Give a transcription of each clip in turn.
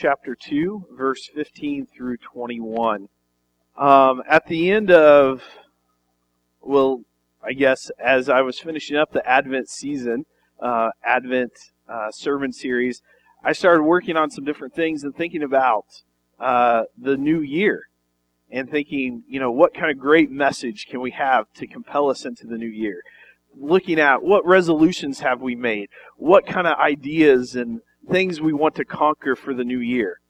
chapter 2, verse 15 through 21. Um, at the end of, well, I guess as I was finishing up the Advent season, uh, Advent uh, sermon series, I started working on some different things and thinking about uh, the new year and thinking, you know, what kind of great message can we have to compel us into the new year? Looking at what resolutions have we made? What kind of ideas and things we want to conquer for the new year?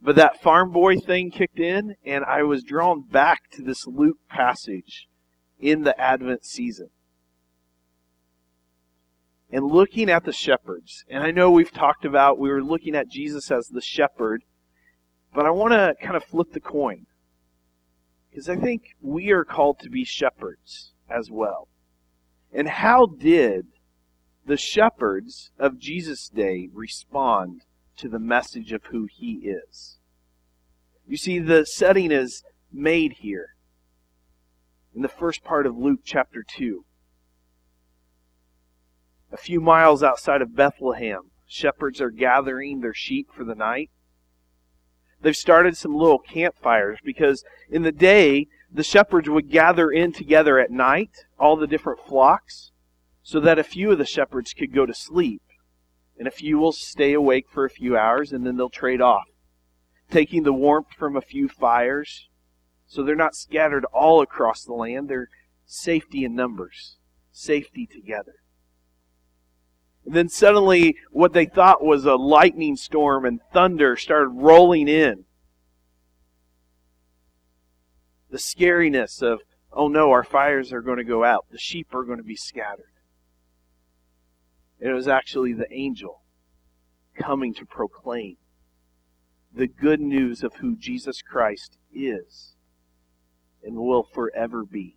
But that farm boy thing kicked in, and I was drawn back to this Luke passage in the Advent season. And looking at the shepherds, and I know we've talked about, we were looking at Jesus as the shepherd, but I want to kind of flip the coin. Because I think we are called to be shepherds as well. And how did the shepherds of Jesus' day respond to the message of who he is? You see, the setting is made here in the first part of Luke chapter 2. A few miles outside of Bethlehem, shepherds are gathering their sheep for the night. They've started some little campfires because in the day, the shepherds would gather in together at night, all the different flocks, so that a few of the shepherds could go to sleep. And a few will stay awake for a few hours and then they'll trade off, taking the warmth from a few fires, so they're not scattered all across the land. They're safety in numbers, safety together. And then suddenly, what they thought was a lightning storm and thunder started rolling in. The scariness of, oh no, our fires are going to go out. The sheep are going to be scattered. It was actually the angel coming to proclaim the good news of who Jesus Christ is and will forever be.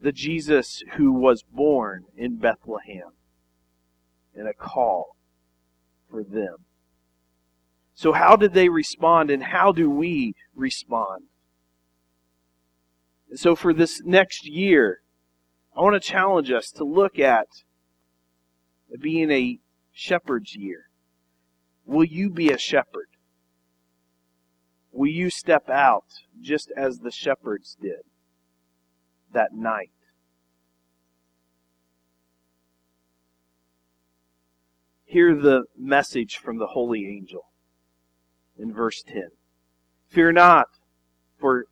The Jesus who was born in Bethlehem and a call for them. So, how did they respond and how do we respond? And so, for this next year, I want to challenge us to look at being a shepherd's year. Will you be a shepherd? Will you step out just as the shepherds did that night? Hear the message from the holy angel in verse 10. Fear not, for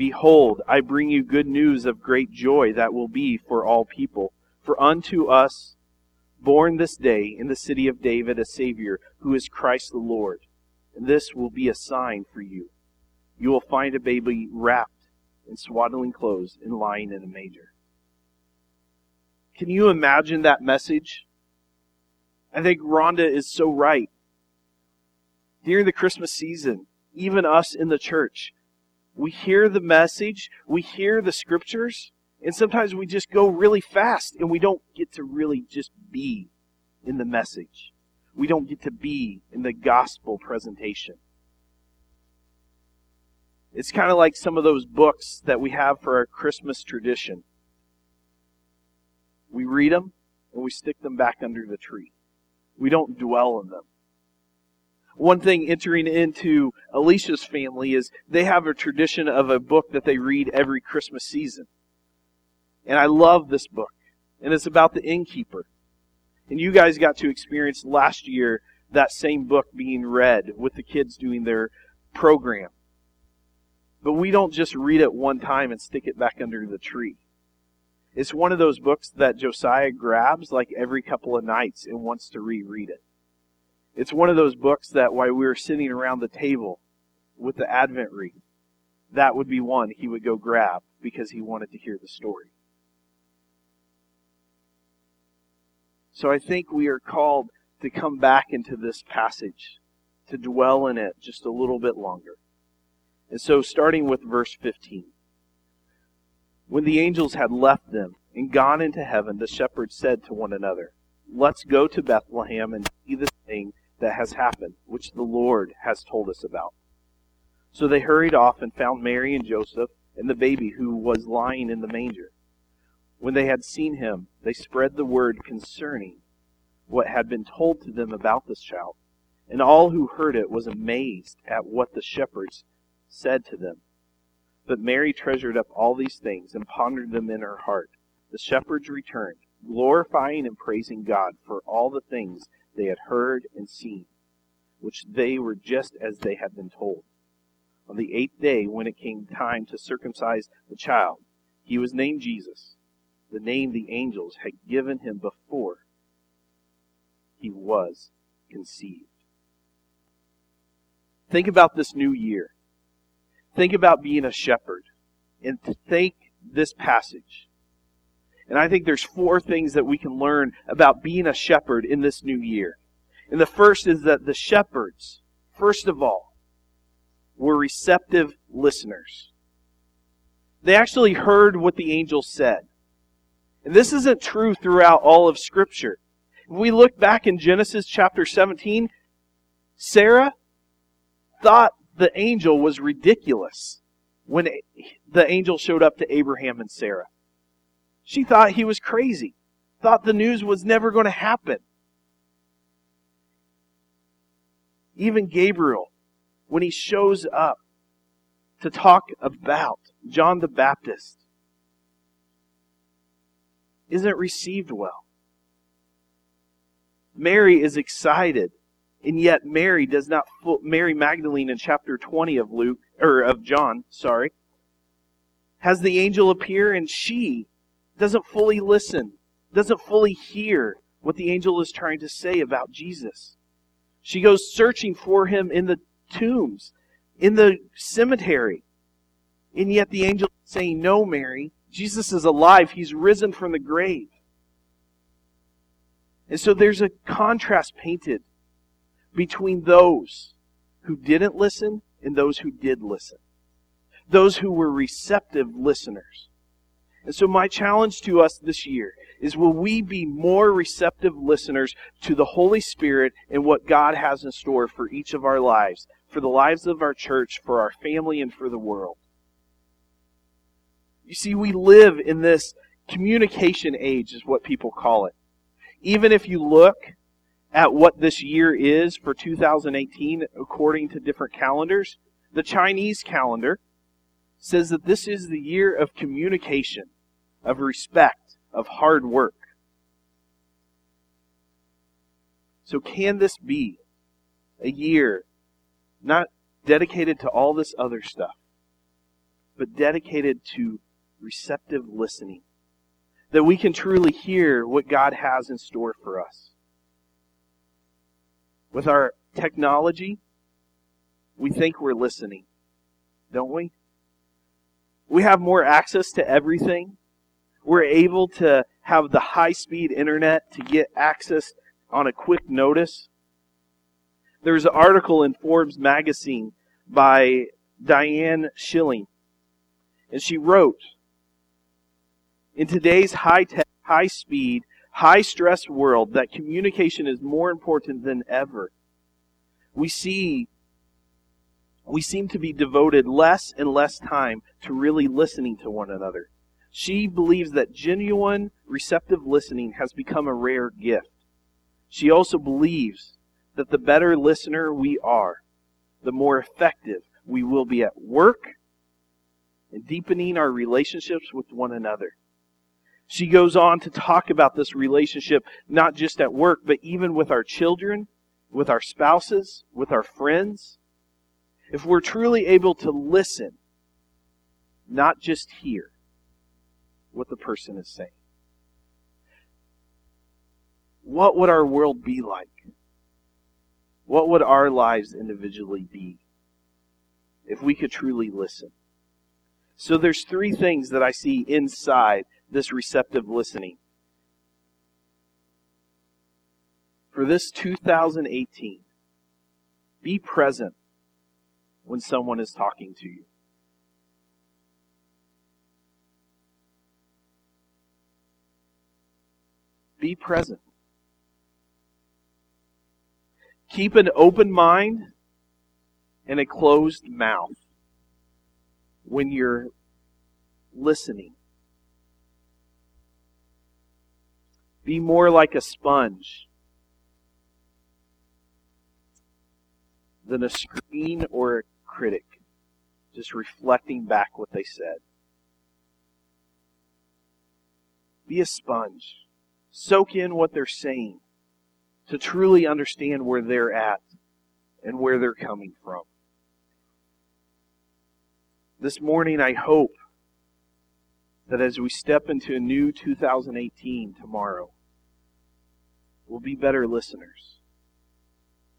behold, I bring you good news of great joy that will be for all people. For unto us born this day in the city of David a Savior, who is Christ the Lord. And this will be a sign for you. You will find a baby wrapped in swaddling clothes and lying in a manger. Can you imagine that message? I think Rhonda is so right. During the Christmas season, even us in the church, we hear the message, we hear the scriptures, and sometimes we just go really fast and we don't get to really just be in the message we don't get to be in the gospel presentation. It's kind of like some of those books that we have for our Christmas tradition. We read them and we stick them back under the tree. We don't dwell in them. One thing entering into Alicia's family is they have a tradition of a book that they read every Christmas season. And I love this book. And it's about the innkeeper. And you guys got to experience last year that same book being read with the kids doing their program. But we don't just read it one time and stick it back under the tree. It's one of those books that Josiah grabs like every couple of nights and wants to reread it. It's one of those books that while we were sitting around the table with the Advent wreath, that would be one he would go grab because he wanted to hear the story. So I think we are called to come back into this passage, to dwell in it just a little bit longer. And so, starting with verse 15. When the angels had left them and gone into heaven, the shepherds said to one another, Let's go to Bethlehem and see the thing that has happened, which the Lord has told us about. So they hurried off and found Mary and Joseph and the baby who was lying in the manger. When they had seen him, they spread the word concerning what had been told to them about this child. And all who heard it was amazed at what the shepherds said to them. But Mary treasured up all these things and pondered them in her heart. The shepherds returned, glorifying and praising God for all the things they had heard and seen, which they were just as they had been told. On the eighth day, when it came time to circumcise the child, he was named Jesus, the name the angels had given him before he was conceived. Think about this new year. Think about being a shepherd. And think this passage. And I think there's four things that we can learn about being a shepherd in this new year. And the first is that the shepherds, first of all, were receptive listeners. They actually heard what the angel said. And this isn't true throughout all of Scripture. If we look back in Genesis chapter 17, Sarah thought the angel was ridiculous when the angel showed up to Abraham and Sarah. She thought he was crazy, thought the news was never going to happen. Even Gabriel, when he shows up to talk about John the Baptist, isn't received well. Mary is excited, and yet Mary does not. Mary Magdalene in chapter 20 of Luke or of John, sorry, has the angel appear, and she doesn't fully listen, doesn't fully hear what the angel is trying to say about Jesus. She goes searching for him in the tombs, in the cemetery. And yet the angel is saying, No, Mary, Jesus is alive. He's risen from the grave. And so there's a contrast painted between those who didn't listen and those who did listen. Those who were receptive listeners. And so my challenge to us this year is will we be more receptive listeners to the Holy Spirit and what God has in store for each of our lives, for the lives of our church, for our family, and for the world? You see, we live in this communication age, is what people call it even if you look at what this year is for 2018, according to different calendars, the Chinese calendar says that this is the year of communication, of respect, of hard work. So, can this be a year not dedicated to all this other stuff, but dedicated to receptive listening? that we can truly hear what God has in store for us. With our technology, we think we're listening, don't we? We have more access to everything. We're able to have the high speed internet to get access on a quick notice. There's an article in Forbes magazine by Dianne Schilling, and she wrote, in today's high tech, high speed, high stress world that communication is more important than ever. We see we seem to be devoted less and less time to really listening to one another. She believes that genuine receptive listening has become a rare gift. She also believes that the better listener we are, the more effective we will be at work and deepening our relationships with one another. She goes on to talk about this relationship not just at work, but even with our children, with our spouses, with our friends. If we're truly able to listen, not just hear what the person is saying, what would our world be like? What would our lives individually be if we could truly listen? So there's three things that I see inside this receptive listening. For this 2018, be present when someone is talking to you. Be present. Keep an open mind and a closed mouth when you're listening. Be more like a sponge than a screen or a critic just reflecting back what they said. Be a sponge. Soak in what they're saying to truly understand where they're at and where they're coming from. This morning, I hope that as we step into a new 2018 tomorrow, we'll be better listeners.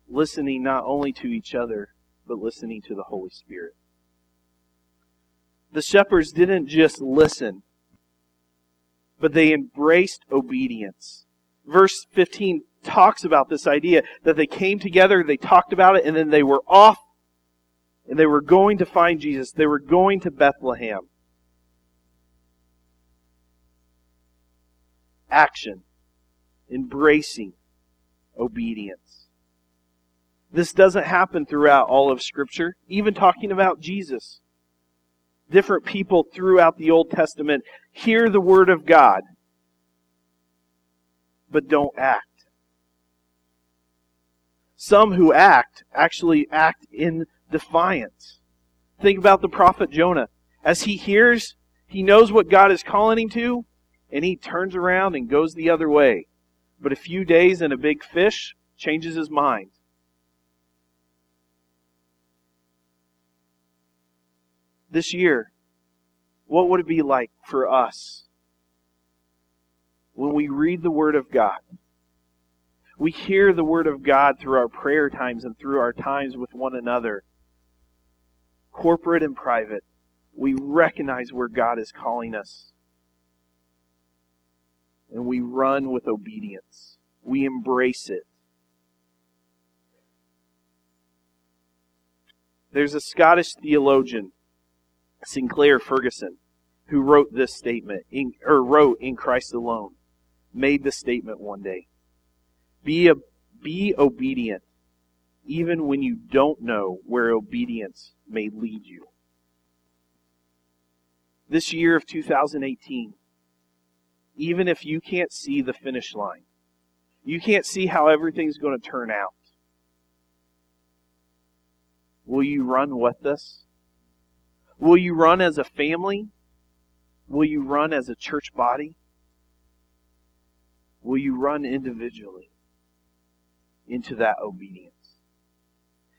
Listening not only to each other, but listening to the Holy Spirit. The shepherds didn't just listen, but they embraced obedience. Verse 15 talks about this idea that they came together, they talked about it, and then they were off and they were going to find Jesus. They were going to Bethlehem. Action, embracing obedience. This doesn't happen throughout all of Scripture, even talking about Jesus. Different people throughout the Old Testament hear the Word of God, but don't act. Some who act actually act in defiance. Think about the prophet Jonah. As he hears, he knows what God is calling him to, and he turns around and goes the other way. But a few days and a big fish changes his mind. This year, what would it be like for us when we read the Word of God? we hear the Word of God through our prayer times and through our times with one another, corporate and private, we recognize where God is calling us. And we run with obedience. We embrace it. There's a Scottish theologian, Sinclair Ferguson, who wrote this statement, in, or wrote in Christ alone, made the statement one day. Be, a, be obedient, even when you don't know where obedience may lead you. This year of 2018, even if you can't see the finish line, you can't see how everything's going to turn out, will you run with us? Will you run as a family? Will you run as a church body? Will you run individually? into that obedience.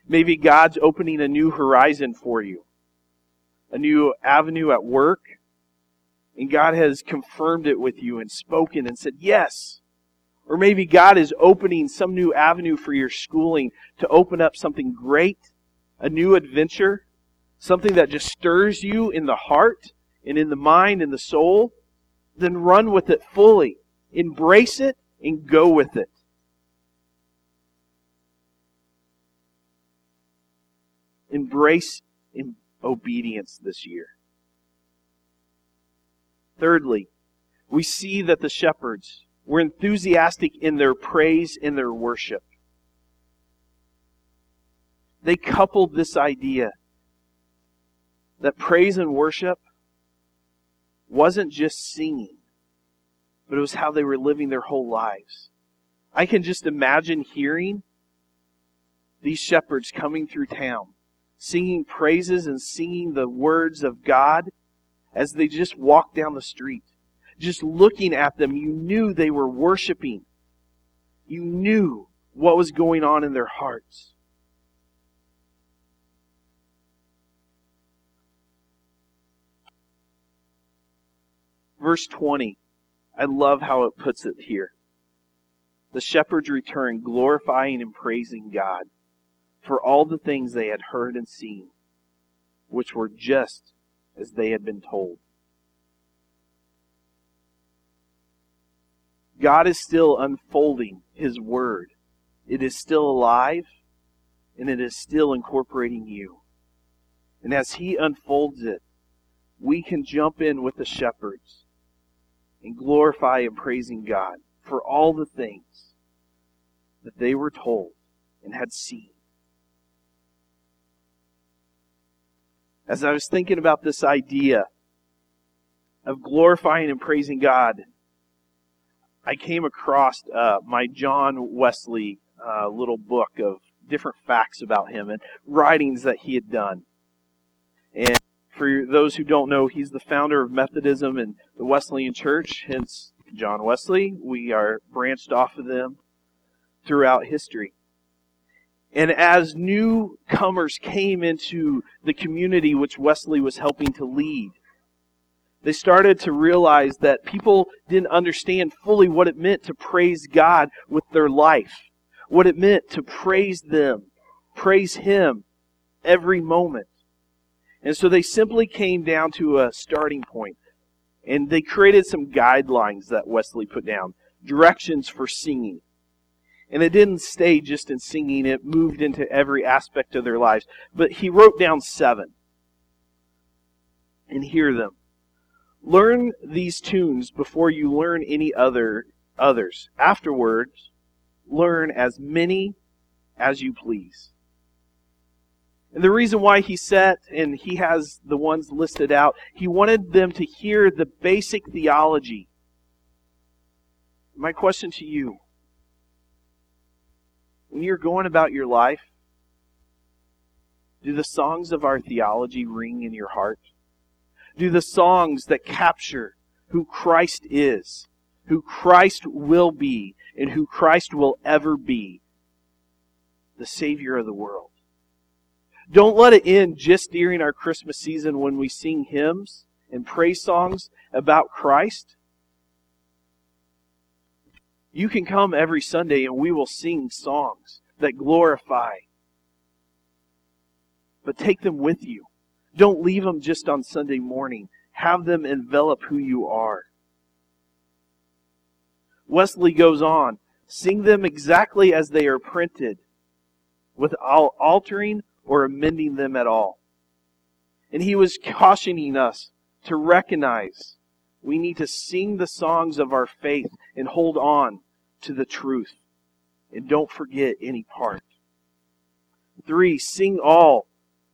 Maybe God's opening a new horizon for you, a new avenue at work, and God has confirmed it with you and spoken and said, Yes. Or maybe God is opening some new avenue for your schooling to open up something great, a new adventure, something that just stirs you in the heart and in the mind and the soul. Then run with it fully. Embrace it and go with it. embrace obedience this year. Thirdly, we see that the shepherds were enthusiastic in their praise and their worship. They coupled this idea that praise and worship wasn't just singing, but it was how they were living their whole lives. I can just imagine hearing these shepherds coming through town singing praises and singing the words of God as they just walked down the street. Just looking at them, you knew they were worshiping. You knew what was going on in their hearts. Verse 20, I love how it puts it here. The shepherds returned, glorifying and praising God for all the things they had heard and seen, which were just as they had been told. God is still unfolding His Word. It is still alive, and it is still incorporating you. And as He unfolds it, we can jump in with the shepherds and glorify and praising God for all the things that they were told and had seen. as I was thinking about this idea of glorifying and praising God, I came across uh, my John Wesley uh, little book of different facts about him and writings that he had done. And for those who don't know, he's the founder of Methodism and the Wesleyan Church, hence John Wesley. We are branched off of them throughout history. And as newcomers came into the community which Wesley was helping to lead, they started to realize that people didn't understand fully what it meant to praise God with their life, what it meant to praise them, praise Him every moment. And so they simply came down to a starting point, and they created some guidelines that Wesley put down, directions for singing. And it didn't stay just in singing, it moved into every aspect of their lives. But he wrote down seven. And hear them. Learn these tunes before you learn any other others. Afterwards, learn as many as you please. And the reason why he set and he has the ones listed out, he wanted them to hear the basic theology. My question to you when you're going about your life, do the songs of our theology ring in your heart? Do the songs that capture who Christ is, who Christ will be, and who Christ will ever be, the Savior of the world? Don't let it end just during our Christmas season when we sing hymns and praise songs about Christ. You can come every Sunday and we will sing songs that glorify. But take them with you. Don't leave them just on Sunday morning. Have them envelop who you are. Wesley goes on sing them exactly as they are printed, without altering or amending them at all. And he was cautioning us to recognize we need to sing the songs of our faith and hold on to the truth. And don't forget any part. Three, sing all.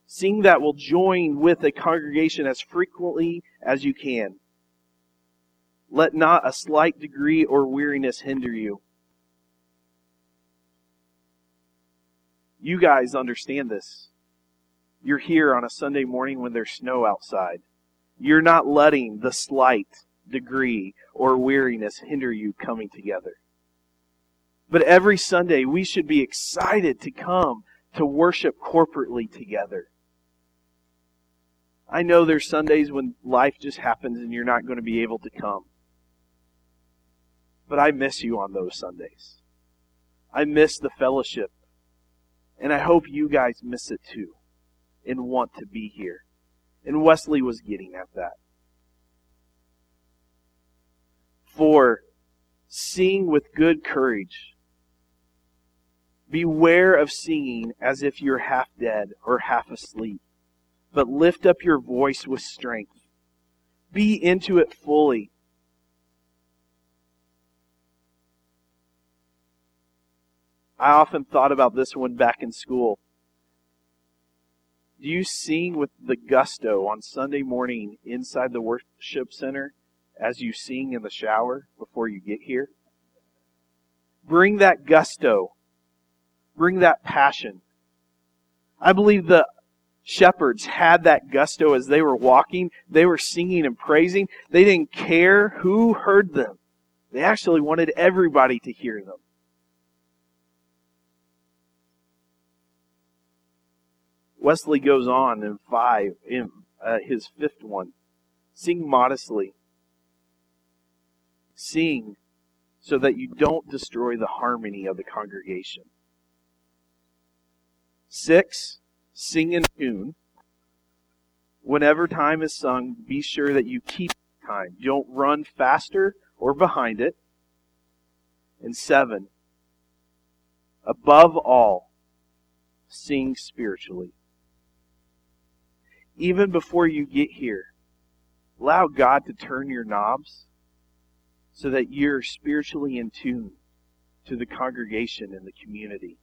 Sing that will join with a congregation as frequently as you can. Let not a slight degree or weariness hinder you. You guys understand this. You're here on a Sunday morning when there's snow outside. You're not letting the slight degree or weariness hinder you coming together. But every Sunday, we should be excited to come to worship corporately together. I know there's Sundays when life just happens and you're not going to be able to come. But I miss you on those Sundays. I miss the fellowship. And I hope you guys miss it too and want to be here. And Wesley was getting at that. Four, sing with good courage. Beware of singing as if you're half dead or half asleep, but lift up your voice with strength. Be into it fully. I often thought about this one back in school. Do you sing with the gusto on Sunday morning inside the worship center as you sing in the shower before you get here? Bring that gusto. Bring that passion. I believe the shepherds had that gusto as they were walking. They were singing and praising. They didn't care who heard them. They actually wanted everybody to hear them. Wesley goes on in five, in uh, his fifth one. Sing modestly. Sing so that you don't destroy the harmony of the congregation. Six, sing in tune. Whenever time is sung, be sure that you keep time. Don't run faster or behind it. And seven, above all, sing spiritually even before you get here, allow God to turn your knobs so that you're spiritually in tune to the congregation and the community.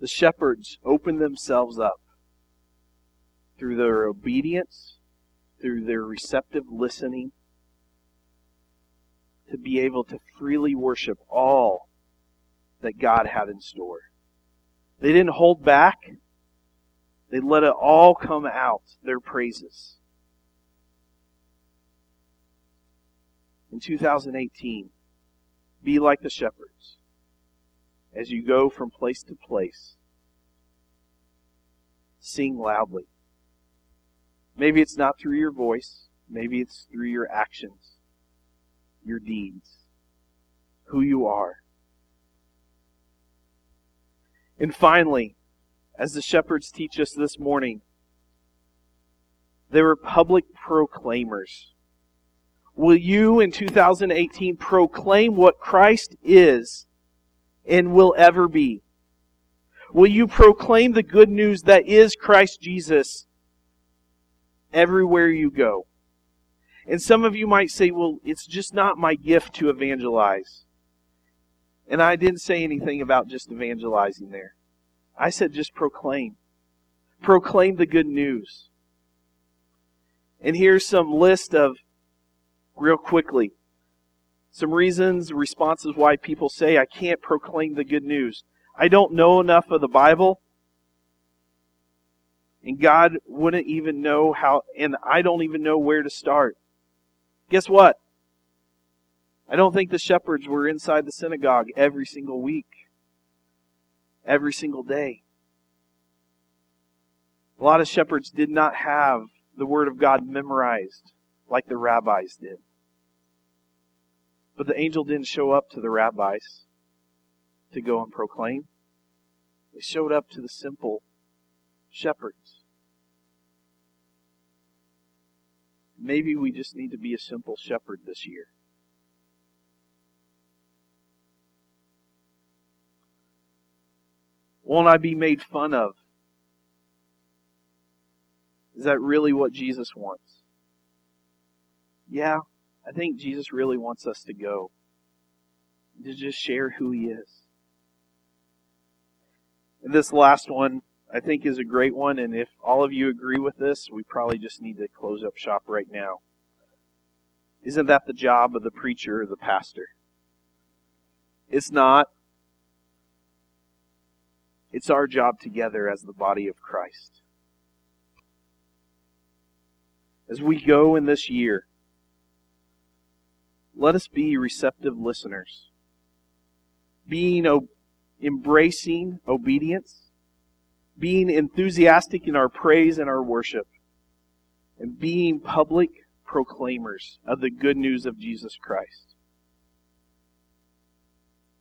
The shepherds open themselves up through their obedience, through their receptive listening, to be able to freely worship all that God had in store. They didn't hold back. They let it all come out, their praises. In 2018, be like the shepherds as you go from place to place. Sing loudly. Maybe it's not through your voice, maybe it's through your actions, your deeds, who you are. And finally, as the shepherds teach us this morning, they were public proclaimers. Will you in 2018 proclaim what Christ is and will ever be? Will you proclaim the good news that is Christ Jesus everywhere you go? And some of you might say, well, it's just not my gift to evangelize. And I didn't say anything about just evangelizing there. I said just proclaim. Proclaim the good news. And here's some list of, real quickly, some reasons, responses why people say, I can't proclaim the good news. I don't know enough of the Bible. And God wouldn't even know how, and I don't even know where to start. Guess what? I don't think the shepherds were inside the synagogue every single week, every single day. A lot of shepherds did not have the Word of God memorized like the rabbis did. But the angel didn't show up to the rabbis to go and proclaim. They showed up to the simple shepherds. Maybe we just need to be a simple shepherd this year. Won't I be made fun of? Is that really what Jesus wants? Yeah, I think Jesus really wants us to go. To just share who he is. And this last one, I think, is a great one. And if all of you agree with this, we probably just need to close up shop right now. Isn't that the job of the preacher or the pastor? It's not. It's our job together as the body of Christ. As we go in this year, let us be receptive listeners, being embracing obedience, being enthusiastic in our praise and our worship, and being public proclaimers of the good news of Jesus Christ.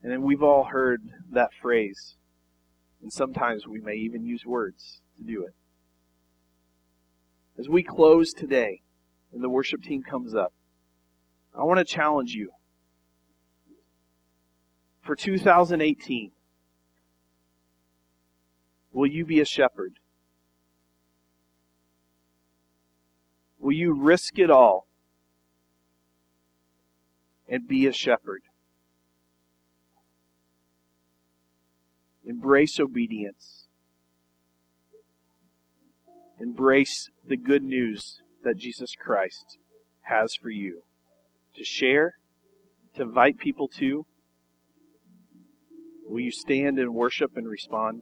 And then we've all heard that phrase and sometimes we may even use words to do it. As we close today and the worship team comes up, I want to challenge you. For 2018, will you be a shepherd? Will you risk it all and be a shepherd? Embrace obedience. Embrace the good news that Jesus Christ has for you to share, to invite people to. Will you stand and worship and respond?